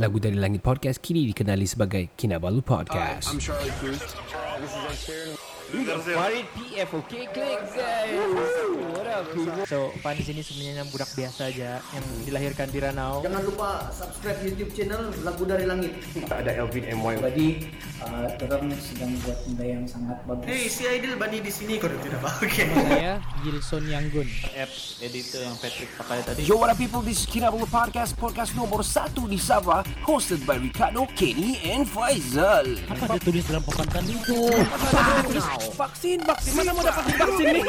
Lagu dari Langit Podcast kini dikenali sebagai Kinabalu Podcast. I'm Charlie Cruz. Farid PF, okay, click What up, So, Fan di sini sebenarnya budak biasa aja yang dilahirkan di Ranau. Jangan lupa subscribe YouTube channel Lagu Dari Langit. Ada Elvin MY Jadi uh, orang sedang buat benda yang sangat bagus. Hey, si Aidil Bani di sini kau tidak pakai. Saya Gilson Yanggun. apps editor yang Patrick pakai tadi. Yo, what up people? This is Kinabalu Podcast, podcast nomor satu di Sabah, hosted by Ricardo, Kenny, and Faizal. Apa dia tulis dalam papan tadi? Vaksin, vaksin. Mana mau dapat vaksin ni?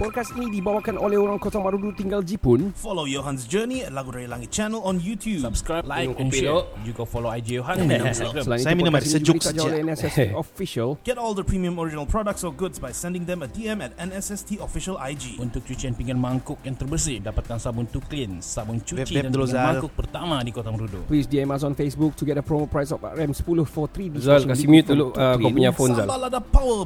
Podcast ini dibawakan oleh orang Kota Marudu tinggal Jipun. Follow Johan's Journey at Lagu Dari Langit channel on YouTube. Subscribe, like, and share. dulu. Juga follow IG Johan dan Instagram. Selain Saya itu, minum air sejuk Official. Get all the premium original products or goods by sending them a DM at NSST Official IG. Untuk cucian pinggan mangkuk yang terbersih, dapatkan sabun to clean, sabun cuci Beb-beb dan dulu, pinggan mangkuk pertama di Kota Merudu. Please DM us on Facebook to get a promo price of RM10 for 3 Zal, kasih mute dulu uh, kau punya phone Zal. Sambal Lada Power,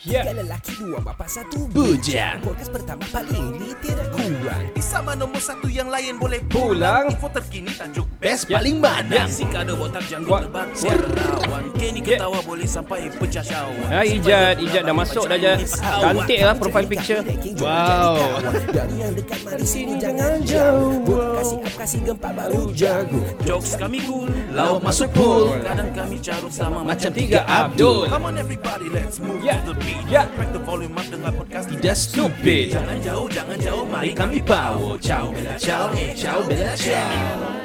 Tiga lelaki, dua bapa, satu bujang. Podcast pertama paling literal kurang. Di sama nombor satu yang lain boleh Pulang. Info terkini tajuk Best paling mana? Si kado botak janggut lebat Serawan Kenny ketawa boleh sampai pecah syawak Ah, Ijat, Ijat dah masuk dah Ijat. Cantik lah profile picture. Wow. Dari yang dekat, mari sini jangan jauh. Kasih up, kasih gempa baru jago. Jokes kami cool Lauk masuk pool Kadang kami carut sama Macam tiga Abdul. Come on everybody, let's move Yeah. to the beat. Yeah. Crack the volume up dengan podcast Tidak stupid. Jangan jauh, jangan jauh Mari Kami power. Ciao, bella ciao. Eh, ciao, bella ciao.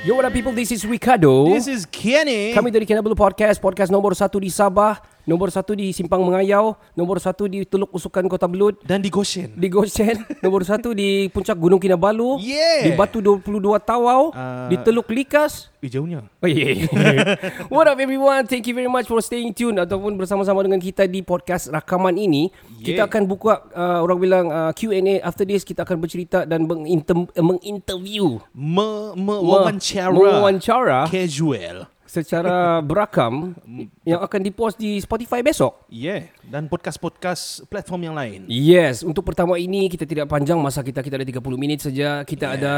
Yo, what up people? This is Ricardo. This is Kenny. Kami dari Kinabalu Podcast, podcast nomor satu di Sabah, nomor satu di Simpang Mengayau, nomor satu di Teluk Usukan Kota Belud, dan di Goshen. di Goshen, nomor satu di Puncak Gunung Kinabalu, Yeah. di Batu 22 Tawau, Uh, di Teluk Likas. Eh, jauhnya. Oh, yeah. What up everyone? Thank you very much for staying tuned ataupun bersama-sama dengan kita di podcast rakaman ini. Kita Yeah. akan buka uh, orang bilang uh, Q&A after this kita akan bercerita dan menginter- menginterview Me, me, wawancara. mewawancara Casual. Secara berakam yang akan dipost di Spotify besok. Yeah. Dan podcast-podcast platform yang lain. Yes, untuk pertama ini kita tidak panjang masa kita kita ada 30 minit saja. Kita yeah. ada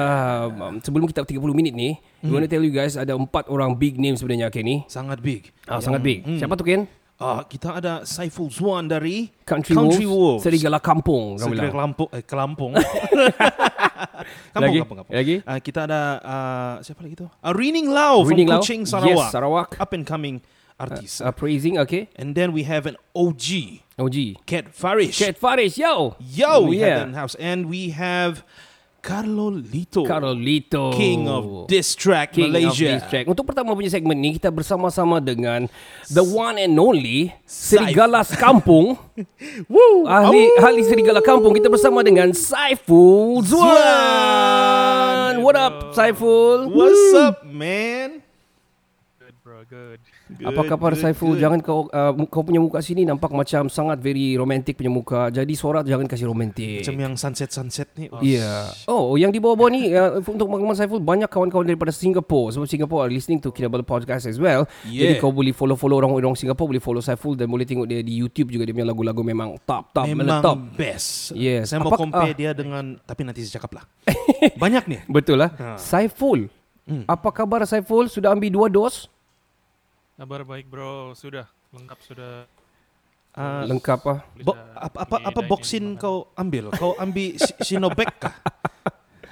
um, sebelum kita 30 minit ni, hmm. we want to tell you guys ada empat orang big name sebenarnya Kenny. Sangat big. Ah, sangat big. hmm. Siapa tu Ken? Ah, kita ada Saiful Zuan dari Country, Country Wolves, Wolves. Serigala Kampung. bilang. Kelampung, eh, Kelampung. kampung, Lagi? kampung, kampung. Lagi? Ah, kita ada ah, siapa lagi tu? Uh, Rening Lau Rening from Lau. Kuching, Yes, Sarawak. Sarawak. Up and coming artist. Uh, praising, okay. and then we have an OG, OG. Cat Farish. Cat Faris, yo. Yo, we yeah. have that in house, and we have Carlo Lito, Carlito. King of Diss Track King Malaysia. of this track. Untuk pertama punya segmen ni kita bersama-sama dengan the one and only Serigala Kampung. Woo! Ahli ahli Serigala Kampung kita bersama dengan Saiful Zuan. What up Saiful? What's up, man? Good bro, good. Apa khabar Saiful? Jangan kau uh, kau punya muka sini nampak macam sangat very romantic punya muka. Jadi suara jangan kasih romantic. Macam yang sunset-sunset ni. Ya. Yeah. Oh, yang di bawah-bawah ni uh, untuk Mak Saiful banyak kawan-kawan daripada Singapore. Sebab Singapore are listening to Kinabalu podcast as well. Jadi Yeah. kau boleh follow-follow orang-orang Singapore, boleh follow Saiful dan boleh tengok dia di YouTube juga dia punya lagu-lagu memang top top Memang top. best. Yes. Saya mau Apa- compare ah. dia dengan tapi nanti saya cakap lah. Banyak nih. Betul lah. Ha. Saiful. Hmm. Apa kabar Saiful? Sudah ambil dua dos? Kabar baik bro, sudah lengkap sudah. Uh, Lengkap ah. bo- apa apa, apa boxin kau ambil? Kau ambil Si- Sinovac kah?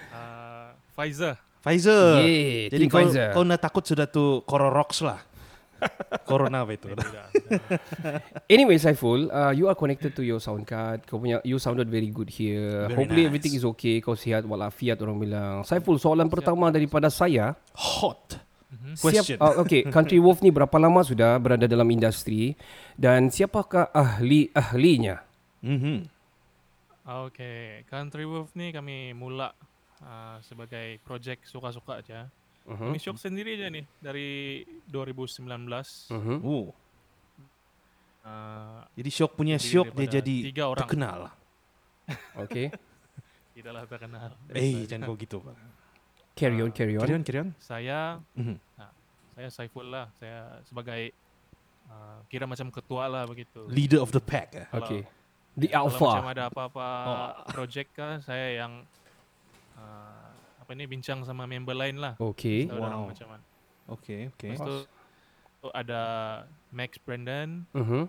Uh, Pfizer. Pfizer. Yeah, Jadi kau Pfizer. kau nak takut sudah tu Cororox lah. Corona apa itu? Anyway, Saiful, uh, you are connected to your sound card. Kau punya you sounded very good here. Very Hopefully nice. everything is okay. Kau sihat walafiat orang bilang. Saiful, soalan pertama daripada saya. Hot. Siap, Question. uh, okay, Country Wolf ni berapa lama sudah berada dalam industri dan siapakah ahli ahlinya? Mhm. Okay, Country Wolf ni kami mula uh, sebagai projek suka-suka aja. Uh-huh. Kami shock sendiri aja nih dari 2019. Uh-huh. Oh. Uh, Jadi Syok punya Syok dia jadi tiga orang. terkenal. Okay. kita lah terkenal. Eh, jangan kau gitu. Carry on, carry on. Carry on, carry on. Saya Mhm. ah, saya Saiful lah. Saya sebagai ah, kira macam ketua lah begitu. Leader of the pack. eh? Okay. The Kalau macam alpha. ada apa-apa Oh. projek kah, saya yang ah, apa ni bincang sama member lain lah. Okay. Tahu Wow. macam mana. Okay, okay. Lepas tu tu ada Max Brandon Mhm.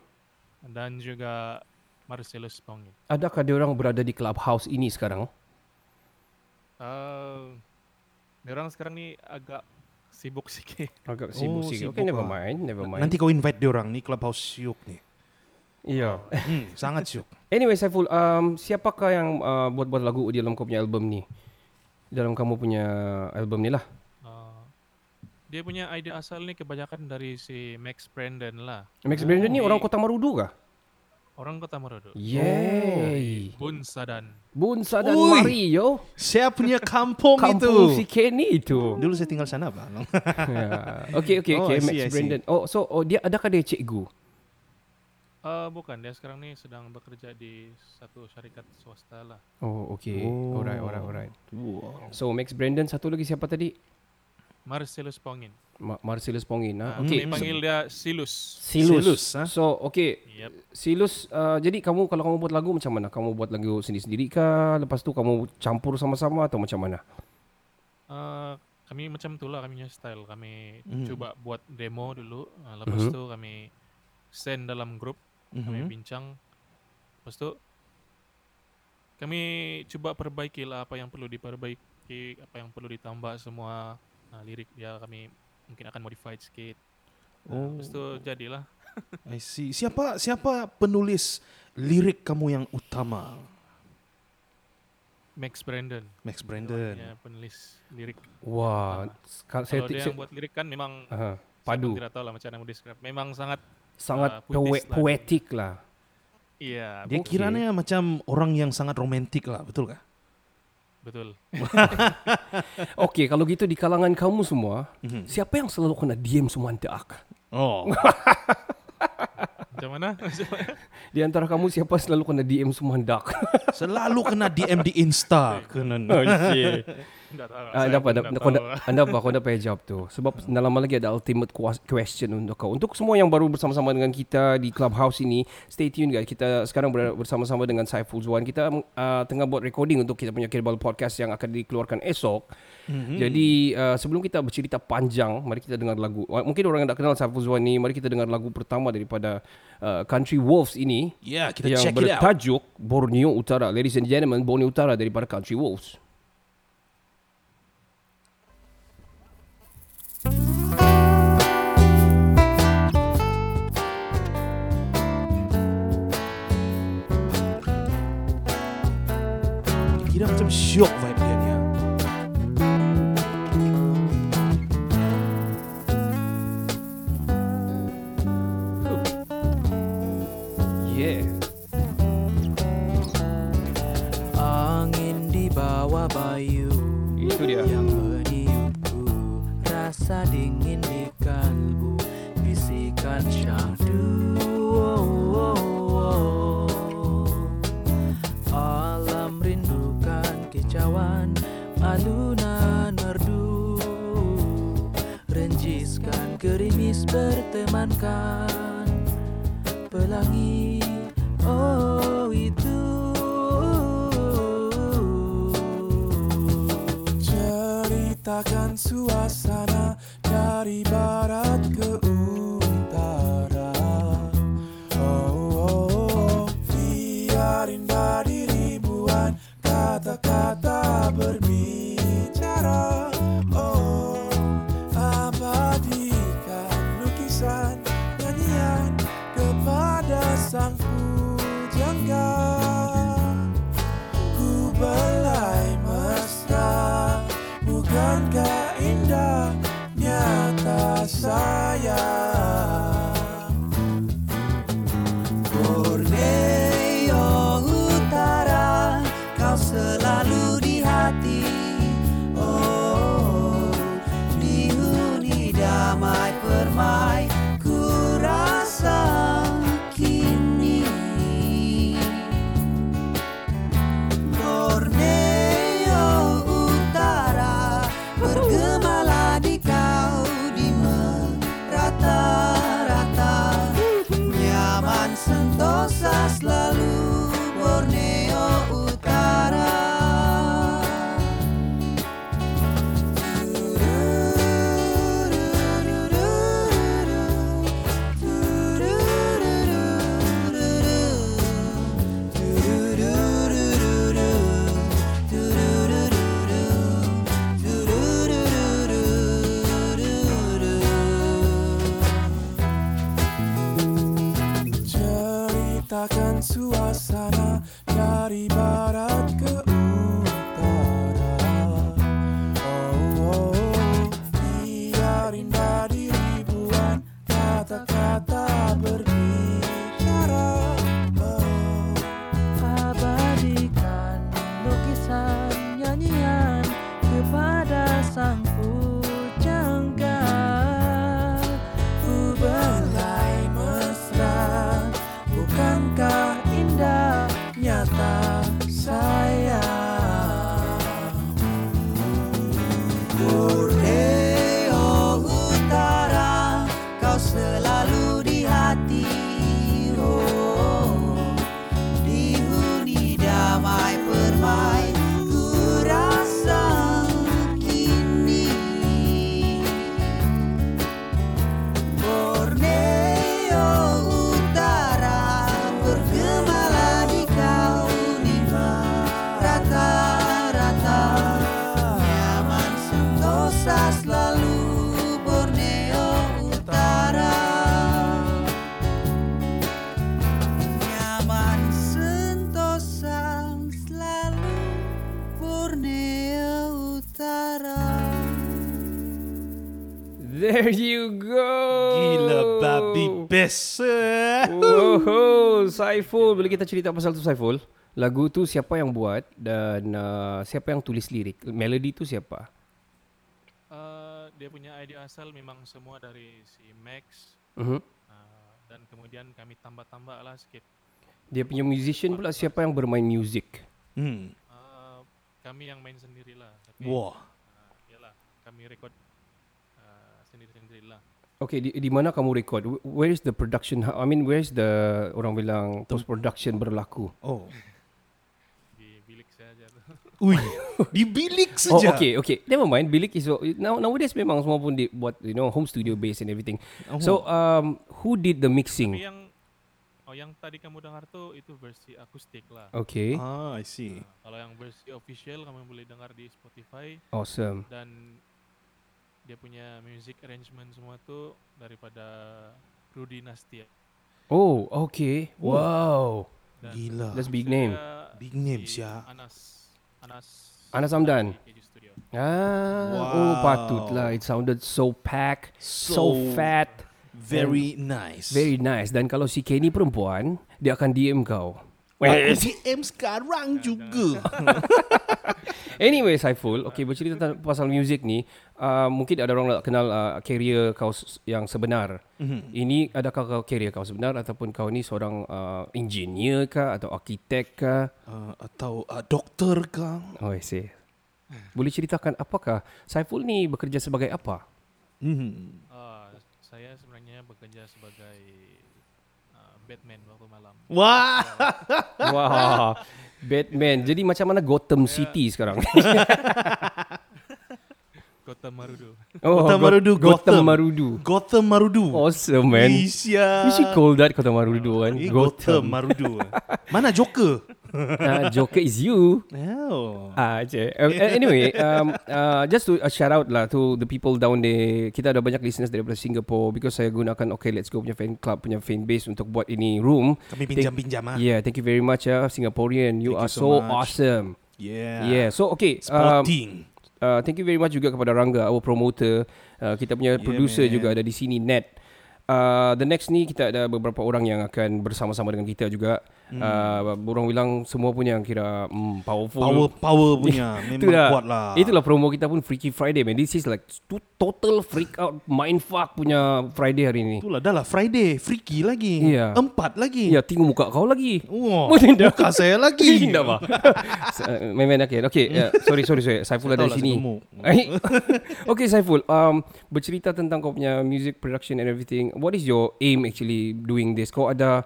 dan juga Marcellus Pongin. Adakah dia orang berada di clubhouse ini sekarang? Uh, orang sekarang ni agak sibuk sikit. Agak Oh, sibuk sikit. sibuk Okay, never lah. mind, never mind. Nanti kau invite dia orang ni clubhouse syuk ni. Ya. Hmm, sangat syuk. Anyway, Saiful, um, siapakah yang uh, buat-buat lagu di dalam kau punya album ni? Dalam kamu punya album ni lah. Uh, dia punya ide asal ni kebanyakan dari si Max Brandon lah. Max Brandon ni orang Kota Marudu kah? Orang Kota Marudu. Yay. Bun Sadan. Bunsa dan Ui. Mari, yo. Saya punya kampung, Kampung itu. si Kenny itu. Dulu saya tinggal sana, Bang. Ya. Okay, okay, Oh, okay. See, Max see. Brandon. Oh, so oh, dia adakah dia cikgu? Uh, bukan, dia sekarang ni sedang bekerja di satu syarikat swasta lah. Oh, okay. Oh. Alright, alright, alright. Wow. So Max Brandon satu lagi siapa tadi? Marcellus Pongin. Ma- Marcellus Pongin. Uh, Ah, okay. Kami panggil dia Silus. Silus. Silus, ah. So, okay. Yep. Silus, uh, jadi kamu kalau kamu buat lagu macam mana? Kamu buat lagu sendiri-sendiri kah? Lepas tu kamu campur sama-sama atau macam mana? Uh, kami macam tu lah kami punya style. Kami Hmm. cuba buat demo dulu. Uh, lepas Mhm. tu kami send dalam grup. Kami Mhm. bincang. Lepas tu kami cuba perbaiki lah apa yang perlu diperbaiki, apa yang perlu ditambah semua. Nah, lirik dia kami mungkin akan modified sikit. Nah, Oh. Lepas tu jadilah. I see. Siapa siapa penulis lirik kamu yang utama? Max Brandon. Max Brandon. Ya, penulis lirik. Wah, saya, Kalau ti- dia saya yang buat lirik kan memang saya padu. pun tidak tahu lah macam mana mau describe. Memang sangat Sangat puitis poe- lah. poetik lah. iya, Dia Okey. kiranya macam orang yang sangat romantik lah, betul kah? Betul. Okey, kalau gitu di kalangan kamu semua, Mhm. siapa yang selalu kena DM semua antak? Oh. Macam mana? Macam mana? Di antara kamu siapa selalu kena DM semua antak? Selalu kena DM di Insta. Kena. oh, Tidak tahu. Ah, Saya anda apa? Anda, anda, tahu anda apa? Kau dah payah jawab tu. Sebab dalam lama lagi ada ultimate question untuk kau. Untuk semua yang baru bersama-sama dengan kita di Clubhouse ini, stay tune guys. Kita sekarang ber- bersama-sama dengan Saiful Zuan. Kita uh, tengah buat recording untuk kita punya Kirbal Podcast yang akan dikeluarkan esok. Mm-hmm. Jadi uh, sebelum kita bercerita panjang, mari kita dengar lagu. Mungkin orang yang tak kenal Saiful Zuan ni, mari kita dengar lagu pertama daripada uh, Country Wolves ini. Ya, kita yang check it out. bertajuk Borneo Utara. Ladies and gentlemen, Borneo Utara daripada Country Wolves. Kira macam syok vibe dia ni. Suasana dari barat Saiful. Boleh kita cerita pasal tu Saiful? Lagu tu siapa yang buat dan uh, siapa yang tulis lirik? Melody tu siapa? Uh, dia punya idea asal memang semua dari si Max Mhm. uh, dan kemudian kami tambah-tambah lah sikit. Dia punya musician pula siapa yang bermain music? Hmm. Uh, kami yang main sendirilah. Tapi, Wah. Uh, yalah, kami record uh, sendiri-sendirilah. Okay, di, di mana kamu record? Wh- Where is the production? hu- I mean, where is the orang bilang post production berlaku? Oh. Di bilik saya aja. Ui, di bilik Oh, saja. okay, okay. Never mind. Bilik is now nowadays memang semua pun di, buat you know home studio based and everything. Oh. So um, who did the mixing? Tapi yang oh yang tadi kamu dengar tuh itu versi akustik lah. Okay. Ah, I see. Nah, kalau yang versi official kamu boleh dengar di Spotify. Awesome. Dan dia punya music arrangement semua tuh daripada Rudy Nastia. Oh, okay. Oh. Wow. Dan Gila. That's big name. Big name, si Syah. Anas Anas Anas Hamdan. Studio. Ah, oh Wow. patutlah. It sounded so packed, so, So fat, Very nice. very nice. Dan kalau si Kenny perempuan, dia akan DM kau. Aku DM sekarang juga. Anyway, Saiful, okay bercerita tentang pasal music ni, uh, mungkin ada orang nak kenal uh, career kau yang sebenar. Mhm. Ini adakah kau career kau sebenar ataupun kau ni seorang uh, engineer kah atau arkitek kah? Uh, atau uh, doktor kah? Oh, I see. Boleh ceritakan apakah Saiful ni bekerja sebagai apa? Hmm. Ah, saya sebenarnya bekerja sebagai uh, Batman waktu malam. Wah. Wah, Batman. Jadi macam mana Gotham City sekarang? Gotham Marudu. Oh, Gotham Go- Marudu, Gotham Gotham. Marudu. Gotham Marudu. Awesome, man. Isya. You should call that Gotham Marudu kan? Eh, Gotham Marudu. Mana Joker? Uh, Joker is you. Oh. Ah, je. Uh, anyway, um, uh, just to uh, shout out lah to the people down there. Kita ada banyak listeners daripada Singapore because saya gunakan Okay Let's Go punya fan club punya fan base untuk buat ini room. Kami Thank- pinjam-pinjam ah. Yeah, thank you very much ya Singaporean. You Thank are you so, so much. awesome. Yeah. Yeah. So okay. Um, Sporting. uh, thank you very much juga kepada Rangga, our promoter. Uh, kita punya Yeah, producer man. juga ada di sini Net. Uh, the next ni kita ada beberapa orang yang akan bersama-sama dengan kita juga. Hmm. Uh, orang bilang semua pun yang kira mm, powerful. Power power punya memang Itulah, kuat lah. Itulah promo kita pun Freaky Friday man. This is like to- total freak out mindfuck punya Friday hari ni. Itulah dah lah Friday, freaky lagi. Ya. Empat lagi. Ya, tengok muka kau lagi. Wah, Oh, tidak. muka saya lagi. Tidak apa. Main-main okay. Okay, yeah. sorry, sorry, sorry. Saiful ada lah sini. gemuk. okay, Saiful. Um, bercerita tentang kau punya music production and everything. What is your aim actually doing this? Kau ada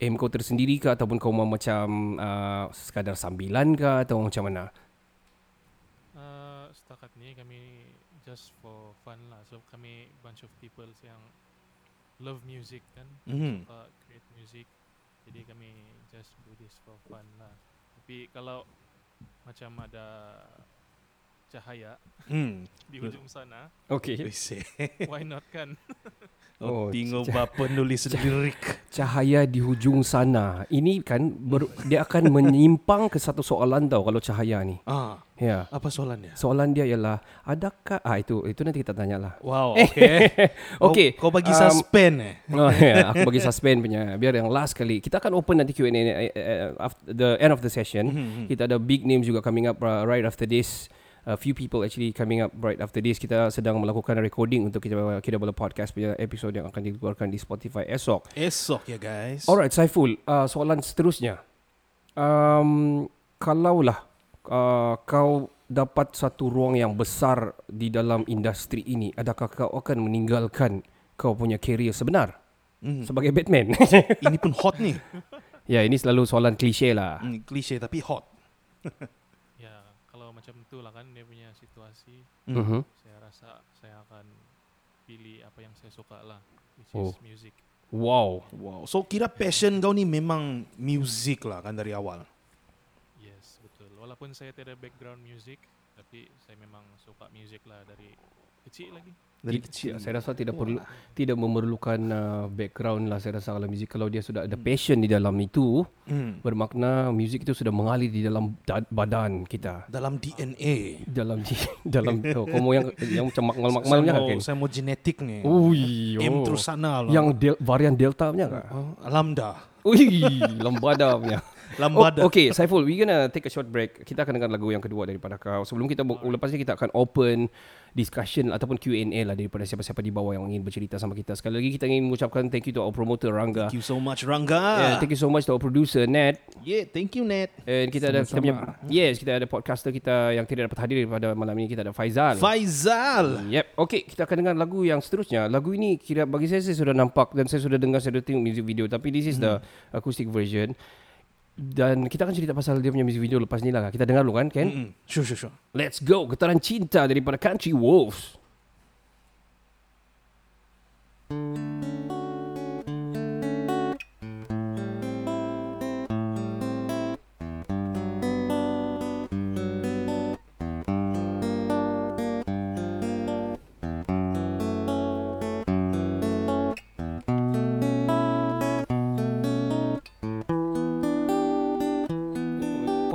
aim kau tersendiri ke ataupun kau mau macam uh, sekadar sambilan ke atau macam mana? Uh, setakat ni kami just for fun lah. So kami bunch of people yang love music kan, Mhm. suka create music. Jadi kami just do this for fun lah. Tapi kalau macam ada cahaya Hmm. di ujung sana. Okay. Why not kan? Oh, tengok ca- bapa nulis lirik. Cahaya di hujung sana. Ini kan ber, dia akan menyimpang ke satu soalan tau kalau cahaya ni. Ah. Ya. Apa soalannya? Soalan dia ialah adakah ah itu itu nanti kita tanyalah. Wow, okay. okay. Kau- kau bagi suspend eh? Oh, ya, aku bagi suspend punya. Biar yang last kali. Kita akan open nanti Q&A uh, after the end of the session. Mhm. Kita ada big names juga coming up uh, right after this. A few people actually coming up right after this. Kita sedang melakukan recording untuk kita kita boleh podcast punya episode yang akan dikeluarkan di Spotify esok. Esok ya guys. Alright, Saiful. Uh, soalan seterusnya. Um, kalaulah uh, kau dapat satu ruang yang besar di dalam industri ini, adakah kau akan meninggalkan kau punya career sebenar Hmm. sebagai Batman? Ini pun hot ni. ya, ini selalu soalan klise lah. Hmm, klise tapi hot. itulah kan dia punya situasi. Mhm. Saya rasa saya akan pilih apa yang saya suka lah, which Oh. is music. Wow. Wow. So kira passion kau ni memang music lah kan dari awal. Yes, betul. Walaupun saya tidak background music, tapi saya memang suka music lah dari kecil lagi. Dari Ti- kecil. Saya rasa tidak perlu tidak memerlukan uh, background lah saya rasa kalau muzik kalau dia sudah ada passion di dalam itu Hmm. bermakna muzik itu sudah mengalir di dalam da- badan kita. Dalam DNA. Dalam dalam oh, kamu yang yang macam makmal-makmalnya saya kan? saya mau genetik ni. Ui, M oh. terus sana lah. Yang del, varian delta punya kah? Oh, lambda. Ui, lambada punya. Lambada. Oh, okay, Saiful, we gonna take a short break. Kita akan dengar lagu yang kedua daripada kau. Sebelum kita bu- lepas ni kita akan open discussion ataupun Q&A lah daripada siapa-siapa di bawah yang ingin bercerita sama kita. Sekali lagi kita ingin mengucapkan thank you to our promoter Rangga. Thank you so much Rangga. Yeah, thank you so much to our producer Ned. Yeah, thank you Ned. And kita ada kita punya yes, kita ada podcaster kita yang tidak dapat hadir pada malam ini kita ada Faizal. Faizal. Yep. Okay, kita akan dengar lagu yang seterusnya. Lagu ini kira bagi saya saya sudah nampak dan saya sudah dengar saya sudah tengok music video tapi this is the acoustic version. Dan kita akan cerita pasal dia punya music video lepas ni lah. Kita dengar dulu kan, Ken? Mm-mm. Sure, sure, sure. Let's go. Getaran cinta daripada Country Wolves.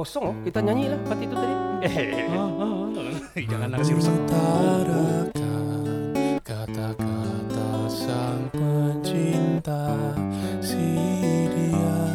Kosong oh. Kita nyanyi lah part itu tadi. Jangan kasih rusak. Kata-kata sang pencinta Si dia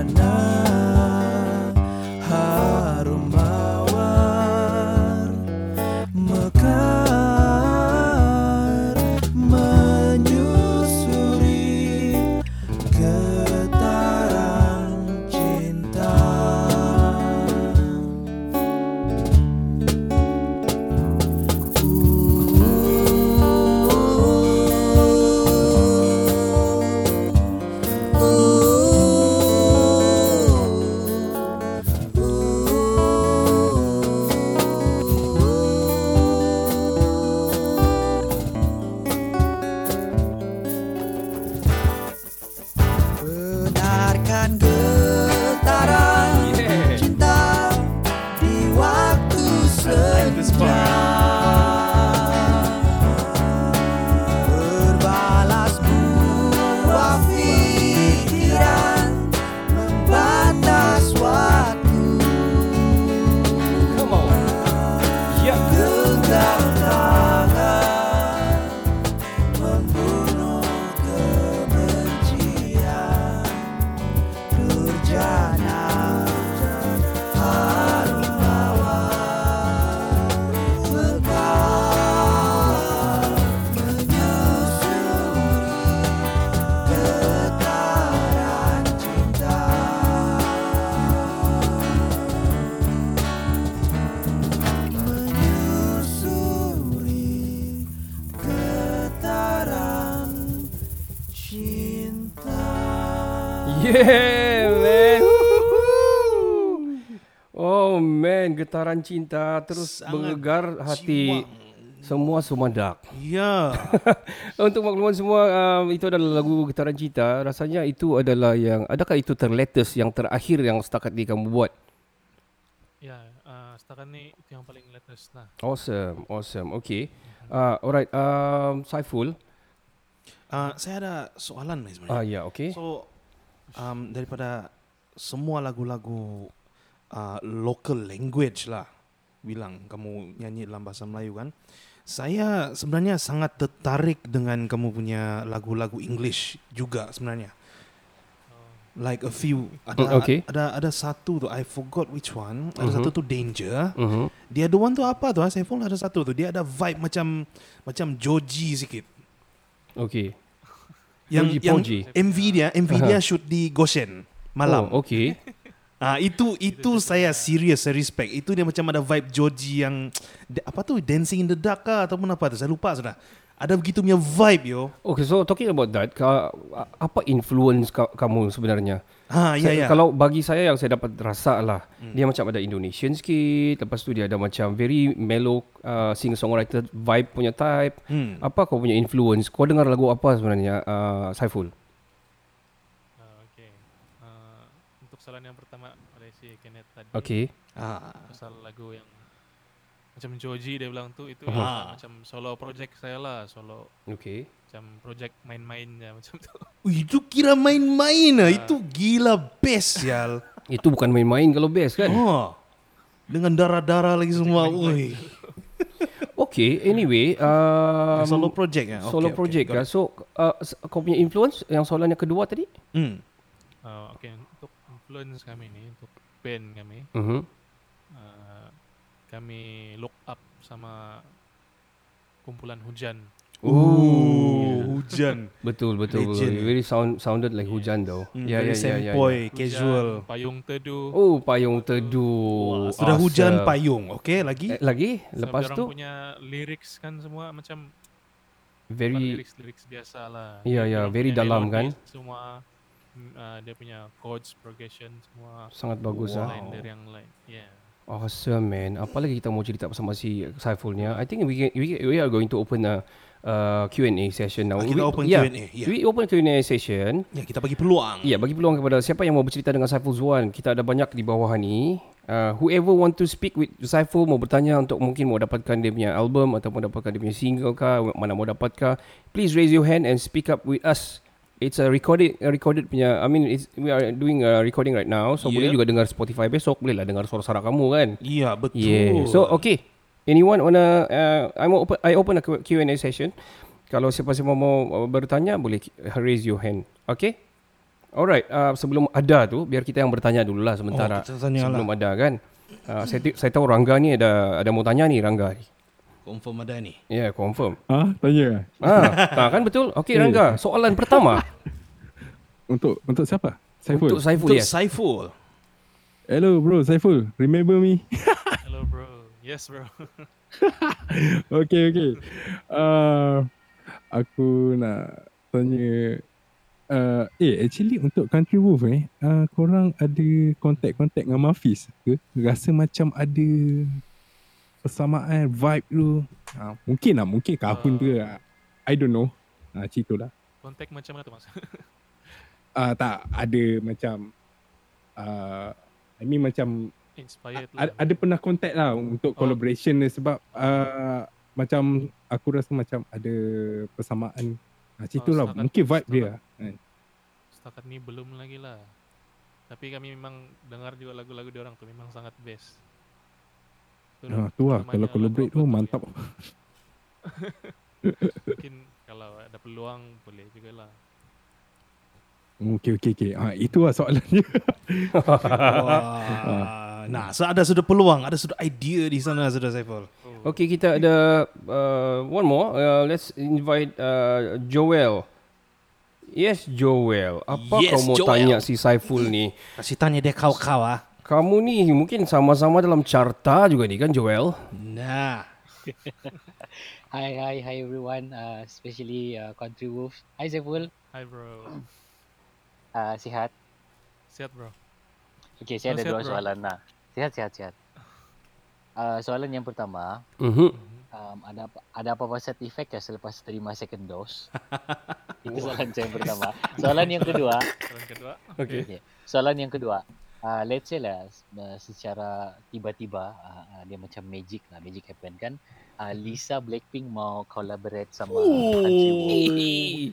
na na getaran cinta terus Sangat bergegar hati semua sumadak. Ya. Untuk makluman semua, um, itu adalah lagu getaran cinta. Rasanya itu adalah yang, adakah itu terlatest yang terakhir yang setakat ni kamu buat? Ya, uh, setakat ni itu yang paling latest lah. Awesome, awesome. Okay. Uh, alright, um, Saiful. Uh, saya ada soalan sebenarnya. Ah, ya, okay. So um, daripada semua lagu-lagu uh, local language lah, bilang kamu nyanyi dalam bahasa Melayu kan, saya sebenarnya sangat tertarik dengan kamu punya lagu-lagu English juga sebenarnya. Like a few ada Mm, okay. ada ada satu tu I forgot which one. Ada Mhm. satu tu Danger. Mhm. Dia ada one tu apa tu? Saya pun ada satu tu. Dia ada vibe macam macam Joji sikit. Okay. Yang yang. MV dia MV dia shoot di Goshen malam. Oh, okay. Ah itu itu saya serious saya respect. Itu dia macam ada vibe Joji yang apa tu Dancing in the Dark kah ataupun apa tu? Saya lupa sudah. Ada begitu punya vibe yo. Okay, so talking about that, ka, apa influence ka, kamu sebenarnya? Ha, ya, Saya- ya. Kalau bagi saya yang saya dapat rasa lah, Hmm. dia macam ada Indonesian sikit, lepas tu dia ada macam very mellow uh, singer-songwriter vibe punya type. Hmm. Apa kau punya influence? Kau dengar lagu apa sebenarnya, uh, Saiful? Uh, okay. Uh, untuk soalan yang pertama oleh si Kenneth tadi. Okay. Ah. Pasal lagu yang macam Joji dia bilang tu itu uh macam solo project saya lah, solo. Okay. Macam project main-main ya macam tu. Ui, itu kira main-main ah. Itu gila best yal. Itu bukan main-main kalau best kan? Oh. Dengan darah-darah lagi semua. Ui. Okay, anyway. Um, Solo project ya? Solo Okay, okay, project got kan. So, uh, kau punya influence yang soalan yang kedua tadi? Hmm. Uh, okay, untuk influence kami ni, untuk band kami, Mhm. uh, kami look up sama kumpulan hujan. Ooh, hujan. Betul, betul. betul. Legend. Very sound sounded like hujan though. Very ya, ya, ya, sempoy, ya. casual. Hujan, payung teduh. Oh, payung teduh. Sudah hujan payung. Okay, lagi? Eh, lagi? Lepas orang tu punya lyrics kan semua macam Very- lyrics lyrics biasa lah. Ya, ya, Orang very dalam kan? Semua mm, uh, dia punya chords progression semua Sangat bagus, ah. lain dari yang lain. Yeah. Awesome man. Apa lagi kita mau cerita bersama si Saifulnya? I think we can, we, we are going to open a uh, Q&A session now. Ah, kita we, open yeah, Q&A, yeah. We open Q&A session. Ya, kita bagi peluang. Ya, bagi peluang kepada siapa yang mau bercerita dengan Saiful Zuan. Kita ada banyak di bawah ni. Uh, whoever want to speak with Saiful mau bertanya untuk mungkin mau dapatkan dia punya album ataupun dapatkan dia punya single kah, mana mau dapatkah, please raise your hand and speak up with us. It's a recorded a recorded punya I mean it's, we are doing a recording right now so Yeah. boleh juga dengar Spotify besok boleh lah dengar suara-suara kamu kan. Iya, betul. Yeah. So okay. Anyone wanna uh, I'm open I open a Q&A session. Kalau siapa-siapa mau bertanya boleh raise your hand. Okay? Alright, uh, sebelum ada tu biar kita yang bertanya dulu lah sementara. Oh, tanya sebelum lah. ada kan. Uh, saya, saya tahu Rangga ni ada ada mau tanya ni Rangga ni. Confirm ada ni. Ya, yeah, confirm. Ah, tanya. Ah, ah, kan betul. Okey Eh. Rangga, soalan pertama. Untuk untuk siapa? Saiful. Untuk Saiful, Untuk yes. Saiful. Hello bro, Saiful. Remember me? Hello bro. Yes bro. okay, okay. Uh, aku nak tanya uh, eh actually untuk Country Wolf eh uh, korang ada kontak-kontak dengan Mafis ke? Rasa macam ada persamaan vibe tu. Uh, mungkin lah, mungkin kahun ke. Uh, I don't know. Uh, cerita lah. Kontak macam mana tu mas? Uh, tak, ada macam uh, I mean macam Inspired ada, lah. ada pernah contact lah untuk collaboration ni sebab uh, macam aku rasa macam ada persamaan. Ha, situ lah. setakat- Mungkin vibe dia. setakat- Kan. Setakat ni belum lagi lah. Tapi kami memang dengar juga lagu-lagu dia orang tu memang sangat best. Tu Ha, tu lah. Kalau collaborate tu mantap. Mungkin kalau ada peluang boleh juga lah. Okay, okay, okay. Ha, itu lah soalannya. Wah. Nah, so ada sudah peluang, ada sudah idea di sana sudah Saiful. Okey, kita ada uh, one more. Uh, let's invite uh, Joel. Yes, Joel. Apa Yes, kau mau Joel. tanya si Saiful ni? Kasih tanya dia kau-kau ah. Kamu ni mungkin sama-sama dalam carta juga ni kan Joel? Nah. Hi, hi, hi everyone, uh, especially uh, Country Wolf. Hi Saiful, Hi bro. uh, sihat. Sehat bro. Okey, saya Oh, ada sihat, dua bro. soalan lah. Sihat, sihat, sihat. Uh, soalan yang pertama, Mhm. um, ada apa, ada apa-apa side effect ya selepas terima second dose? Itu soalan saya yang pertama. Soalan yang kedua. Soalan kedua. Okey. Okay. Soalan yang kedua. Uh, let's say lah uh, secara tiba-tiba uh, uh, dia macam magic lah, magic happen kan. Uh, Lisa Blackpink mau collaborate sama Country Wolf.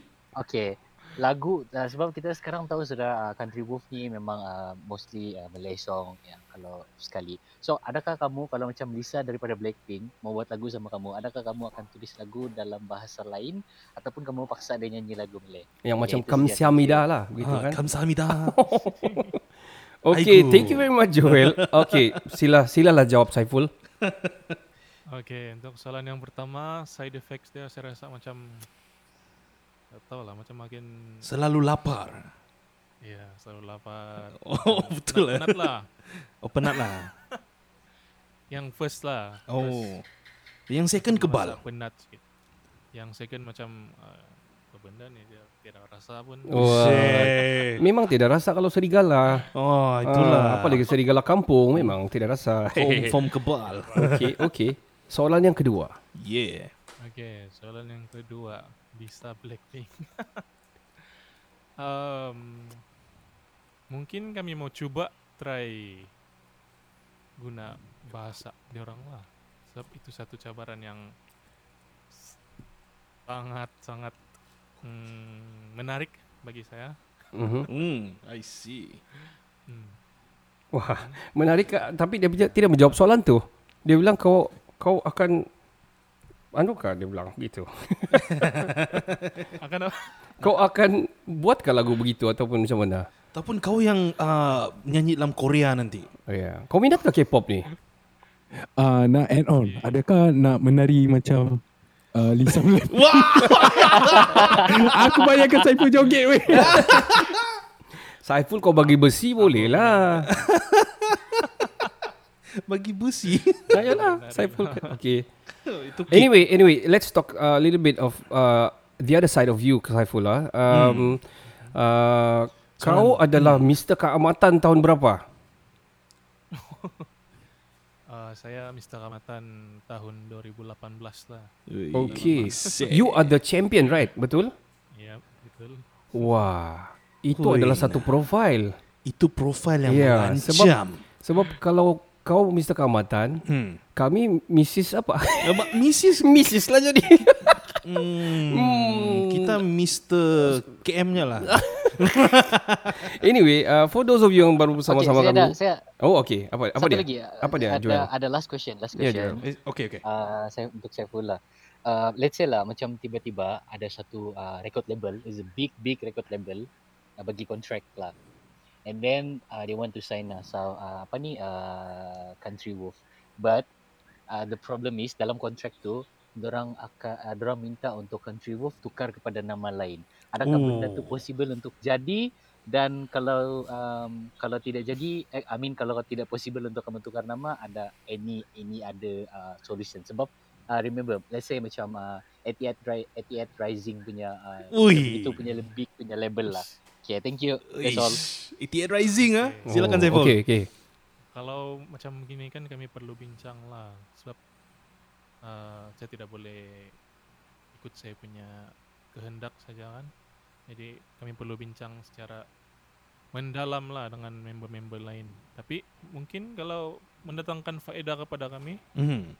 Okay. Lagu uh, sebab kita sekarang tahu sudah uh, Country Wolf ni memang uh, mostly uh, Malay song ya kalau sekali. So adakah kamu kalau macam Lisa daripada Blackpink mau buat lagu sama kamu, adakah kamu akan tulis lagu dalam bahasa lain ataupun kamu paksa dia nyanyi lagu Malay? Yang Okay, macam kamsiamida lah begitu Ah, kan. kamsahamnida. Okay, Aigu. thank you very much Joel. Okay, sila silalah jawab Saiful. Okey, untuk soalan yang pertama, side effects dia saya rasa macam tak tahu lah, macam makin Selalu lapar. Ya, selalu lapar. Oh, betul penat, eh? penat lah. Oh, penat lah. Yang first lah. Oh. First, Yang second kebal. Penat sikit. Yang second macam uh, apa benda ni dia tidak rasa pun. Wah, memang tidak rasa kalau serigala. Oh, itulah. Ah, apalagi serigala kampung memang tidak rasa. Confirm kebal. Okey, okey. Soalan yang kedua. Yeah. Okey, soalan yang kedua, Lisa Blackpink. um, mungkin kami mau cuba try guna bahasa dia orang lah. Sebab itu satu cabaran yang sangat sangat mm, menarik bagi saya. Mhm. Hmm, I see. Hmm. Wah, menarik Kak. tapi dia tidak menjawab soalan tu. Dia bilang kau kau akan anu kah dia bilang gitu. Akan kau akan buatkah lagu begitu ataupun macam mana? Ataupun kau yang uh, nyanyi dalam Korea nanti. Oh ya. Kau minat ke K-pop ni? Ah, nak add on. Adakah nak menari macam uh, Lisa Blackpink? Aku bayangkan Saiful joget weh. Saiful kau bagi besi boleh lah. Bagi besi. Ah, yalah, Saiful. kan. Okay. Itu cake. Anyway, anyway, let's talk a little bit of uh, the other side of you, Saiful lah. Um, uh, kau adalah Mr. Keamatan tahun berapa? Uh, saya Mr. Kamatan tahun 2018 lah. Okay. You are the champion, right? Betul? Ya, betul. Wah, itu Hui. adalah satu profil. Itu profil yang Ya, mengancam. sebab sebab kalau kau Mr. Keamatan, Hmm. kami Mrs. apa? Mrs. Mrs. lah jadi. Hmm, kita Mr. KM-nya lah. anyway, uh, for those of you yang baru bersama-sama saya kami. ada- saya- oh, okay. Apa apa dia? lagi. uh, apa dia? Ada, Joel? ada last question, last Ya, question. Joel. Okay, okay. Uh, saya untuk Saiful lah. Uh, let's say lah macam tiba-tiba ada satu uh, record label, is a big big record label uh, bagi contract lah. And then uh, they want to sign us uh, uh, apa ni uh, Country Wolf. But uh, the problem is dalam kontrak tu dorang akan uh, dorang minta untuk Country Wolf tukar kepada nama lain. Adakah benda tu Oh. possible untuk jadi dan kalau um, kalau tidak jadi eh, I mean kalau tidak possible untuk kamu tukar nama ada any any ada uh, solution sebab uh, remember let's say macam uh, Etihad Ri- Etihad Rising punya uh, Ui. itu punya lebih punya label lah. Okay, thank you. That's all. Etihad Rising ah. Oh, Silakan Saiful. Okay, okay. Kalau macam begini kan kami perlu bincang lah sebab uh, saya tidak boleh ikut saya punya kehendak saja kan. Jadi kami perlu bincang secara mendalam lah dengan member-member lain. Tapi mungkin kalau mendatangkan faedah kepada kami, Hmm.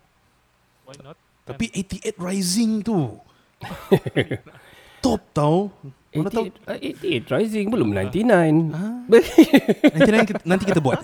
why not? Tapi 88 Rising tu top tau. Mana tahu 88 Rising belum 99. nanti, nanti, kita, nanti kita buat.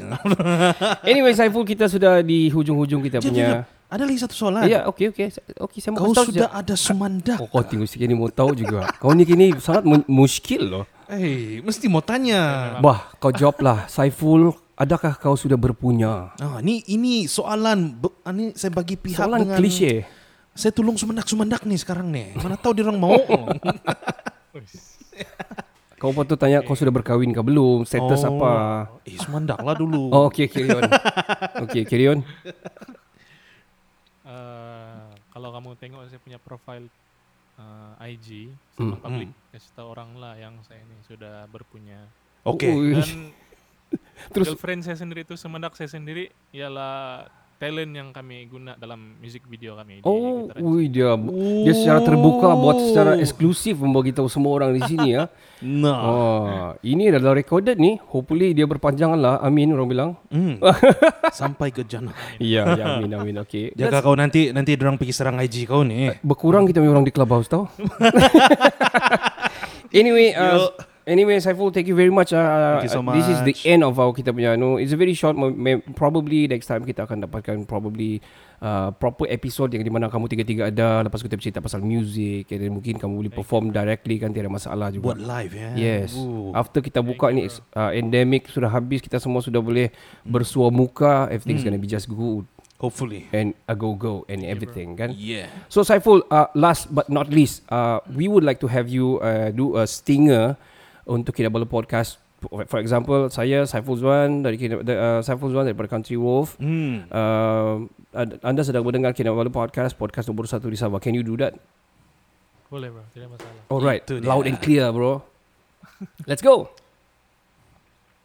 anyway, Saiful kita sudah di hujung-hujung kita punya. Ada lagi satu soalan. Ya, okey okey. Okey, saya mau Kau tahu sudah sekejap. ada sumandak. Oh, kau tengok sikit ni mau tahu juga. Kau ni kini sangat mu- muskil loh. Eh, hey, mesti mau tanya. Bah, kau jawablah. Saiful, adakah kau sudah berpunya? Ah, ni ini soalan be- ah, ni saya bagi pihak Soalan dengan klise. Saya tolong sumandak-sumandak nih sekarang nih. Mana tahu dia orang mau. Kau patut tanya kau sudah berkahwin ke belum? Status Oh. apa? Eh, sumandak lah dulu. Oh, okey, carry on. okey, carry on. Kalau kamu tengok saya punya profile uh, IG sama Hmm, public, kasih tahu orang lah yang saya ini sudah berpunya. Okey. Dan Terus- girlfriend saya sendiri itu semendak saya sendiri ialah talent yang kami guna dalam music video kami. di Oh, ui dia dia secara terbuka buat secara eksklusif membagi tahu semua orang di sini ya. Nah. Oh, ini adalah recorded ni. Hopefully dia berpanjangan lah. Amin orang bilang. Hmm. Sampai ke jannah. Iya, ya, amin amin. Okey. Jaga kau nanti nanti orang pergi serang IG kau ni. Berkurang kita orang di clubhouse tau. anyway, uh, anyway Saiful, thank you very much. Uh, Thank you so This is the much. end of our kita punya. No, it's a very short. Probably next time kita akan dapatkan probably uh, proper episode yang di mana kamu tiga-tiga ada. Lepas kita bercerita pasal music. Then mungkin kamu boleh perform directly kan tiada masalah juga. Buat live ya. Yes. Ooh. After kita buka ni uh, endemic sudah habis kita semua sudah boleh bersua muka. Everything's Hmm. gonna be just good. Hopefully. And a go go and everything kan. Yeah. So Saiful, uh, last but not least, uh, we would like to have you uh, do a stinger untuk Kinabalu Podcast. For example, saya Saiful Zuan dari uh, Saiful Zuan daripada Country Wolf. Hmm. Uh, anda sedang mendengar Kinabalu Podcast, podcast nombor satu di Sabah. Can you do that? Boleh bro, tidak masalah. Alright, Itu dia. loud and clear, bro. Let's go.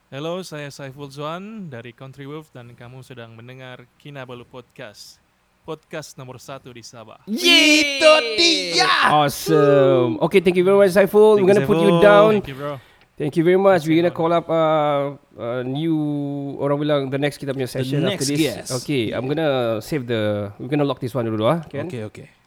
Hello, saya Saiful Zuan dari Country Wolf dan kamu sedang mendengar Kinabalu Podcast. Podcast nomor satu di Sabah. Itu dia. Awesome. Okay, thank you very much, Saiful. Thank We're you, gonna put you down. Thank you bro. Thank you very much. We're gonna call up uh, uh, new orang bilang the next kita punya session next after this. guest. Okay, I'm gonna save the. We're gonna lock this one dulu ah. Kan? Okay, okay.